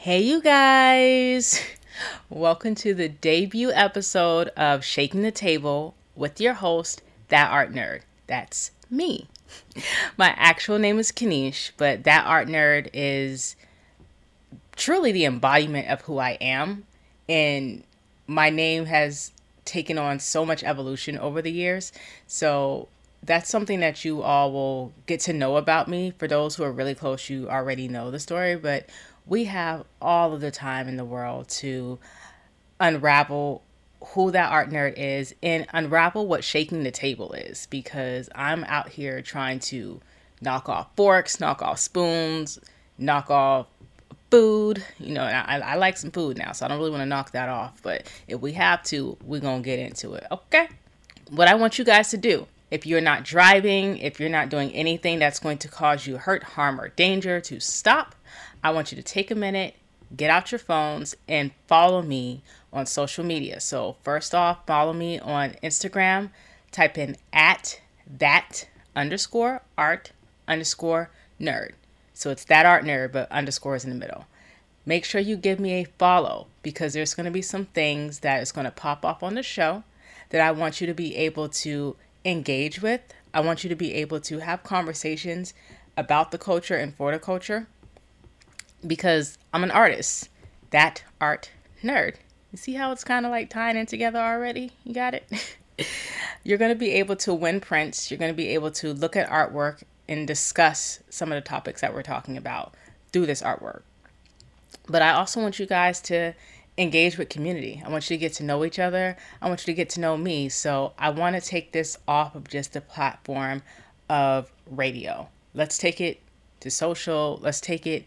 Hey, you guys. Welcome to the debut episode of Shaking the Table with your host, That Art Nerd. That's me. My actual name is Kanish, but That Art Nerd is truly the embodiment of who I am. And my name has taken on so much evolution over the years. So that's something that you all will get to know about me. For those who are really close, you already know the story, but we have all of the time in the world to unravel who that art nerd is and unravel what shaking the table is because I'm out here trying to knock off forks, knock off spoons, knock off food. You know, I, I like some food now, so I don't really want to knock that off. But if we have to, we're going to get into it. Okay? What I want you guys to do if you're not driving, if you're not doing anything that's going to cause you hurt, harm, or danger, to stop. I want you to take a minute, get out your phones, and follow me on social media. So, first off, follow me on Instagram. Type in at that underscore art underscore nerd. So it's that art nerd, but underscores in the middle. Make sure you give me a follow because there's going to be some things that is going to pop up on the show that I want you to be able to engage with. I want you to be able to have conversations about the culture and for the culture because I'm an artist, that art nerd. You see how it's kind of like tying in together already? You got it? You're going to be able to win prints. You're going to be able to look at artwork and discuss some of the topics that we're talking about through this artwork. But I also want you guys to engage with community. I want you to get to know each other. I want you to get to know me. So I want to take this off of just the platform of radio. Let's take it to social. Let's take it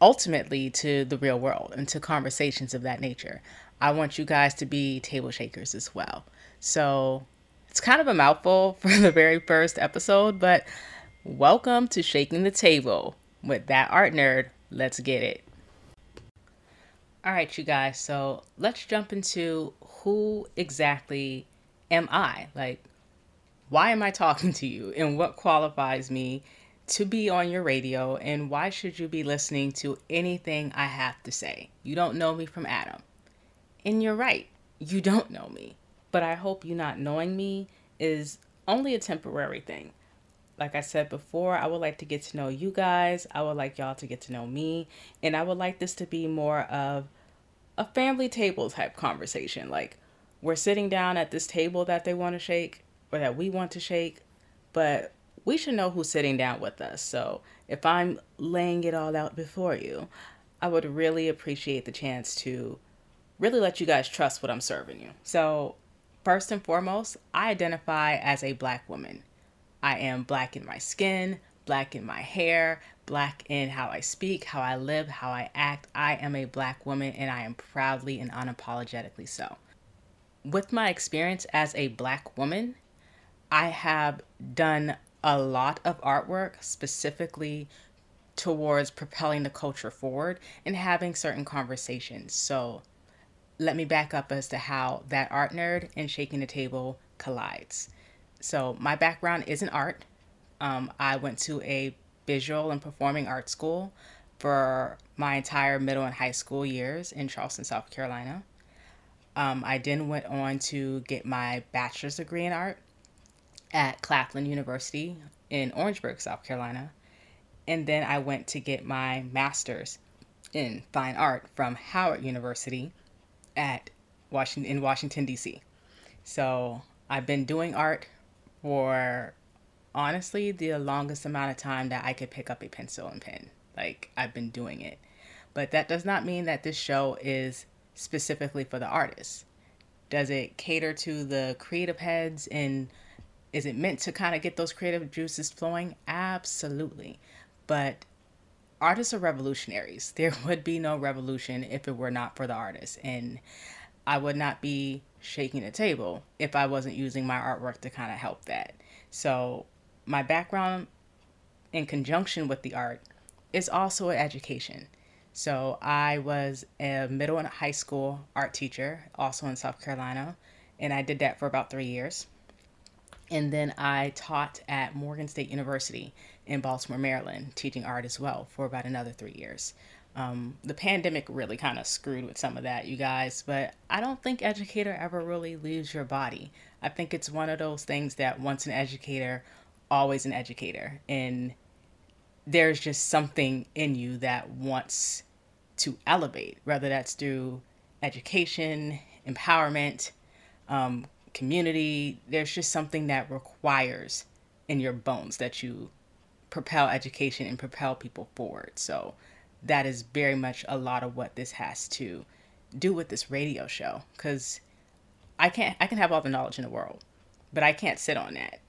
ultimately to the real world and to conversations of that nature. I want you guys to be table shakers as well. So it's kind of a mouthful for the very first episode, but welcome to Shaking the Table with that art nerd. Let's get it. All right, you guys. So let's jump into who exactly am I? Like, why am I talking to you? And what qualifies me to be on your radio? And why should you be listening to anything I have to say? You don't know me from Adam. And you're right, you don't know me. But I hope you not knowing me is only a temporary thing like I said before, I would like to get to know you guys. I would like y'all to get to know me. And I would like this to be more of a family table type conversation. Like we're sitting down at this table that they want to shake or that we want to shake, but we should know who's sitting down with us. So if I'm laying it all out before you, I would really appreciate the chance to really let you guys trust what I'm serving you. So, first and foremost, I identify as a black woman. I am black in my skin, black in my hair, black in how I speak, how I live, how I act. I am a black woman and I am proudly and unapologetically so. With my experience as a black woman, I have done a lot of artwork specifically towards propelling the culture forward and having certain conversations. So, let me back up as to how that art nerd and shaking the table collides. So, my background is in art. Um, I went to a visual and performing arts school for my entire middle and high school years in Charleston, South Carolina. Um, I then went on to get my bachelor's degree in art at Claflin University in Orangeburg, South Carolina. And then I went to get my master's in fine art from Howard University at Washington in Washington D.C. So I've been doing art for honestly the longest amount of time that I could pick up a pencil and pen. Like I've been doing it. But that does not mean that this show is specifically for the artists. Does it cater to the creative heads and is it meant to kind of get those creative juices flowing? Absolutely. But artists are revolutionaries. There would be no revolution if it were not for the artists. And I would not be shaking the table if I wasn't using my artwork to kind of help that. So my background in conjunction with the art is also an education. So I was a middle and high school art teacher, also in South Carolina, and I did that for about three years. And then I taught at Morgan State University in Baltimore, Maryland, teaching art as well for about another three years. Um, the pandemic really kind of screwed with some of that, you guys, but I don't think educator ever really leaves your body. I think it's one of those things that once an educator, always an educator. And there's just something in you that wants to elevate, whether that's through education, empowerment, um, community. There's just something that requires in your bones that you propel education and propel people forward. So that is very much a lot of what this has to do with this radio show because I can't I can have all the knowledge in the world, but I can't sit on that.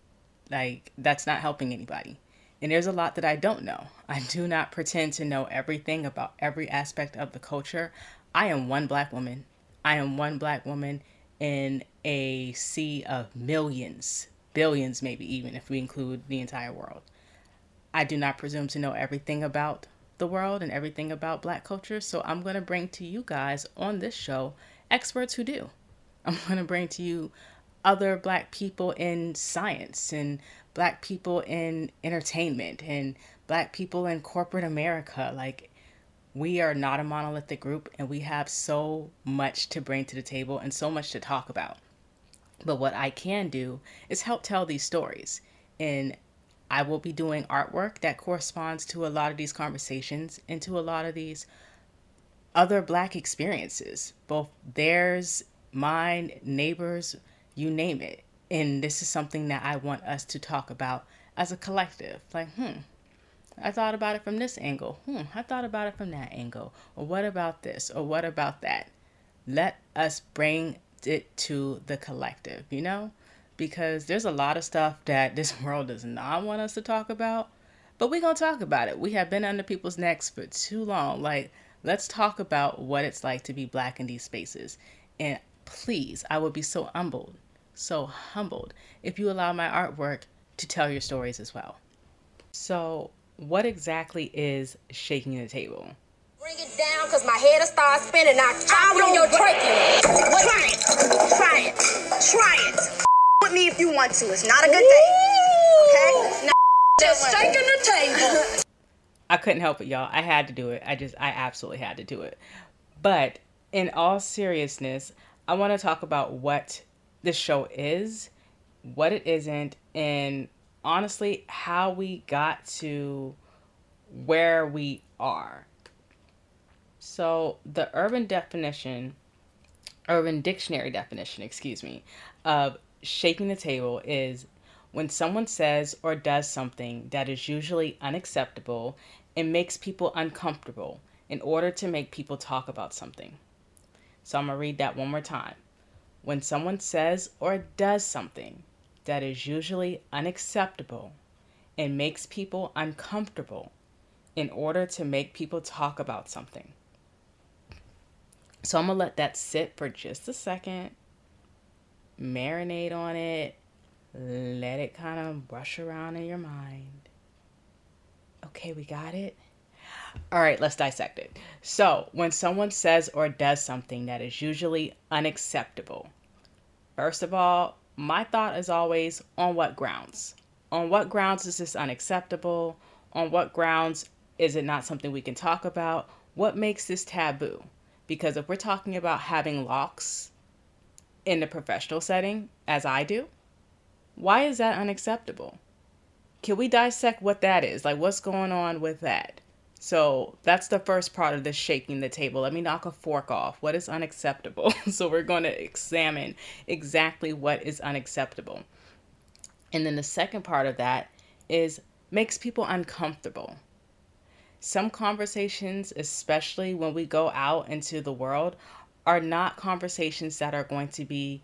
Like that's not helping anybody. And there's a lot that I don't know. I do not pretend to know everything about every aspect of the culture. I am one black woman. I am one black woman in a sea of millions, billions, maybe even if we include the entire world. I do not presume to know everything about the world and everything about black culture. So I'm going to bring to you guys on this show experts who do. I'm going to bring to you other black people in science and black people in entertainment and black people in corporate America. Like, we are not a monolithic group and we have so much to bring to the table and so much to talk about. But what I can do is help tell these stories. And I will be doing artwork that corresponds to a lot of these conversations and to a lot of these other Black experiences, both theirs, mine, neighbors, you name it. And this is something that I want us to talk about as a collective. Like, hmm, I thought about it from this angle. Hmm, I thought about it from that angle. Or what about this? Or what about that? Let us bring it to the collective, you know? because there's a lot of stuff that this world does not want us to talk about. But we're going to talk about it. We have been under people's necks for too long. Like, let's talk about what it's like to be black in these spaces. And please, I would be so humbled, so humbled if you allow my artwork to tell your stories as well. So, what exactly is shaking the table? Bring it down because my head will start spinning. I'll chop on your trachea. Try it. Try it. Try it with me if you want to. It's not a good thing. Okay? Now, just shaking the table. I couldn't help it, y'all. I had to do it. I just, I absolutely had to do it. But in all seriousness, I want to talk about what this show is, what it isn't, and honestly, how we got to where we are. So, the urban definition, urban dictionary definition, excuse me, of shaking the table is when someone says or does something that is usually unacceptable and makes people uncomfortable in order to make people talk about something. So I'm going to read that one more time. When someone says or does something that is usually unacceptable and makes people uncomfortable in order to make people talk about something. So I'm going to let that sit for just a second marinate on it, let it kind of brush around in your mind. Okay, we got it. All right, let's dissect it. So, when someone says or does something that is usually unacceptable, first of all, my thought is always on what grounds? On what grounds is this unacceptable? On what grounds is it not something we can talk about? What makes this taboo? Because if we're talking about having locks in the professional setting, as I do, why is that unacceptable? Can we dissect what that is? Like, what's going on with that? So, that's the first part of this shaking the table. Let me knock a fork off. What is unacceptable? so, we're going to examine exactly what is unacceptable. And then the second part of that is makes people uncomfortable. Some conversations, especially when we go out into the world, are not conversations that are going to be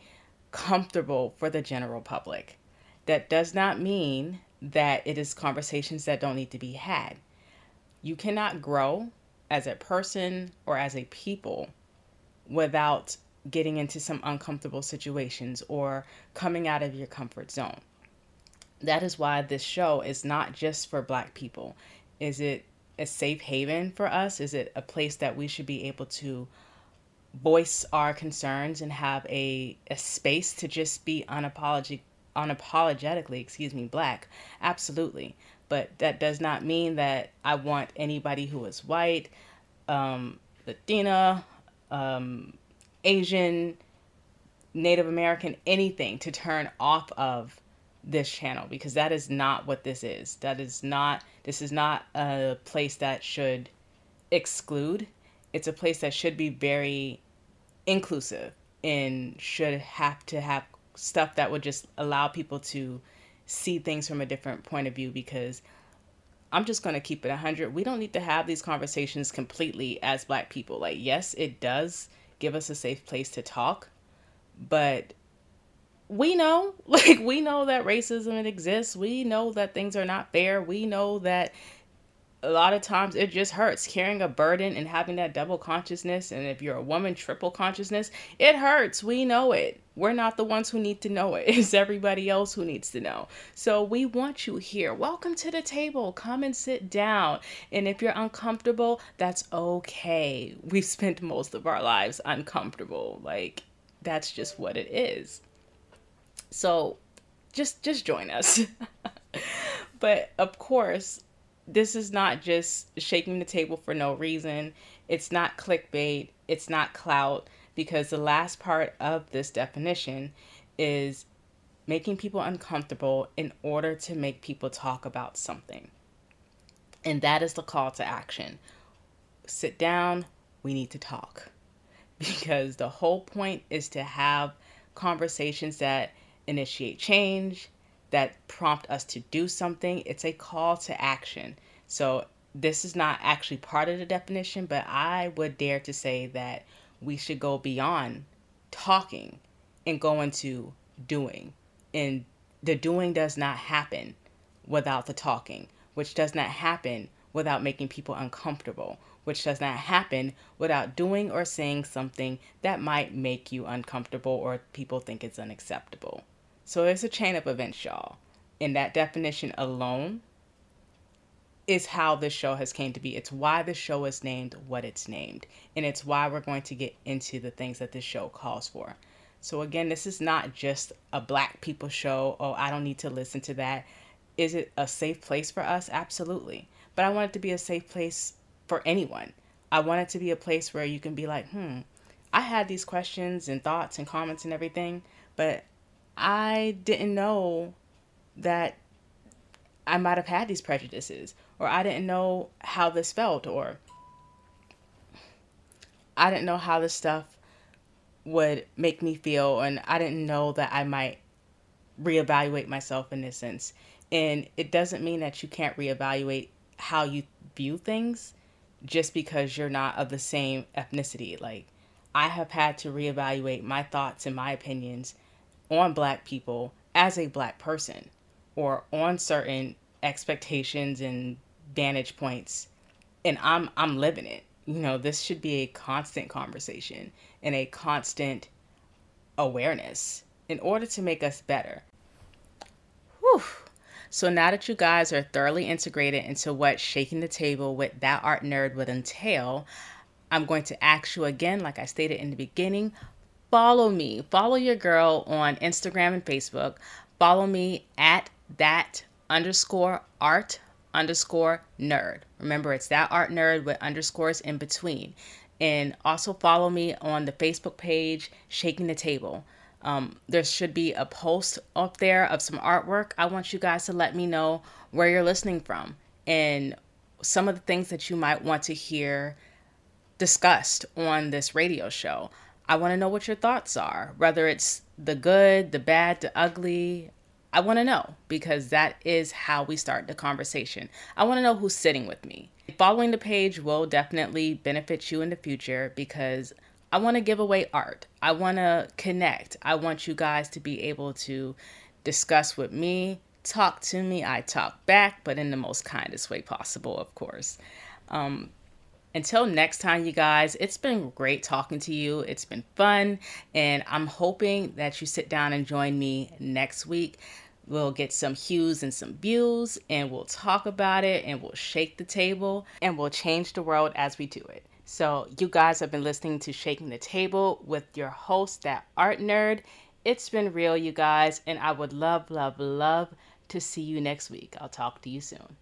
comfortable for the general public. That does not mean that it is conversations that don't need to be had. You cannot grow as a person or as a people without getting into some uncomfortable situations or coming out of your comfort zone. That is why this show is not just for Black people. Is it a safe haven for us? Is it a place that we should be able to voice our concerns and have a, a space to just be unapologetic unapologetically excuse me black absolutely but that does not mean that I want anybody who is white, um, Latina, um, Asian, Native American, anything to turn off of this channel because that is not what this is. That is not, this is not a place that should exclude. It's a place that should be very inclusive and should have to have stuff that would just allow people to see things from a different point of view because I'm just going to keep it 100. We don't need to have these conversations completely as black people. Like, yes, it does give us a safe place to talk, but we know, like, we know that racism exists. We know that things are not fair. We know that a lot of times it just hurts carrying a burden and having that double consciousness. And if you're a woman, triple consciousness, it hurts. We know it. We're not the ones who need to know it. It's everybody else who needs to know. So we want you here. Welcome to the table. Come and sit down. And if you're uncomfortable, that's okay. We've spent most of our lives uncomfortable. Like, that's just what it is. So just just join us. but of course, this is not just shaking the table for no reason. It's not clickbait. It's not clout because the last part of this definition is making people uncomfortable in order to make people talk about something. And that is the call to action. Sit down, we need to talk. Because the whole point is to have conversations that initiate change, that prompt us to do something. It's a call to action. So this is not actually part of the definition, but I would dare to say that we should go beyond talking and go into doing. And the doing does not happen without the talking, which does not happen without making people uncomfortable, which does not happen without doing or saying something that might make you uncomfortable or people think it's unacceptable. So it's a chain of events, y'all. And that definition alone is how this show has came to be. It's why the show is named what it's named. And it's why we're going to get into the things that this show calls for. So again, this is not just a black people show. Oh, I don't need to listen to that. Is it a safe place for us? Absolutely. But I want it to be a safe place for anyone. I want it to be a place where you can be like, hmm, I had these questions and thoughts and comments and everything, but I didn't know that I might have had these prejudices, or I didn't know how this felt, or I didn't know how this stuff would make me feel, and I didn't know that I might reevaluate myself in this sense. And it doesn't mean that you can't reevaluate how you view things just because you're not of the same ethnicity. Like, I have had to reevaluate my thoughts and my opinions on black people as a black person or on certain expectations and vantage points and I'm I'm living it. You know, this should be a constant conversation and a constant awareness in order to make us better. Whew. So now that you guys are thoroughly integrated into what shaking the table with that art nerd would entail, I'm going to ask you again, like I stated in the beginning, follow me. Follow your girl on Instagram and Facebook. Follow me at that underscore art underscore nerd. Remember, it's that art nerd with underscores in between. And also follow me on the Facebook page, Shaking the Table. Um, there should be a post up there of some artwork. I want you guys to let me know where you're listening from and some of the things that you might want to hear discussed on this radio show. I want to know what your thoughts are, whether it's the good, the bad, the ugly. I want to know because that is how we start the conversation. I want to know who's sitting with me. Following the page will definitely benefit you in the future because I want to give away art. I want to connect. I want you guys to be able to discuss with me, talk to me. I talk back, but in the most kindest way possible, of course. Um, until next time, you guys, it's been great talking to you. It's been fun, and I'm hoping that you sit down and join me next week. We'll get some hues and some views, and we'll talk about it, and we'll shake the table, and we'll change the world as we do it. So, you guys have been listening to Shaking the Table with your host, that art nerd. It's been real, you guys, and I would love, love, love to see you next week. I'll talk to you soon.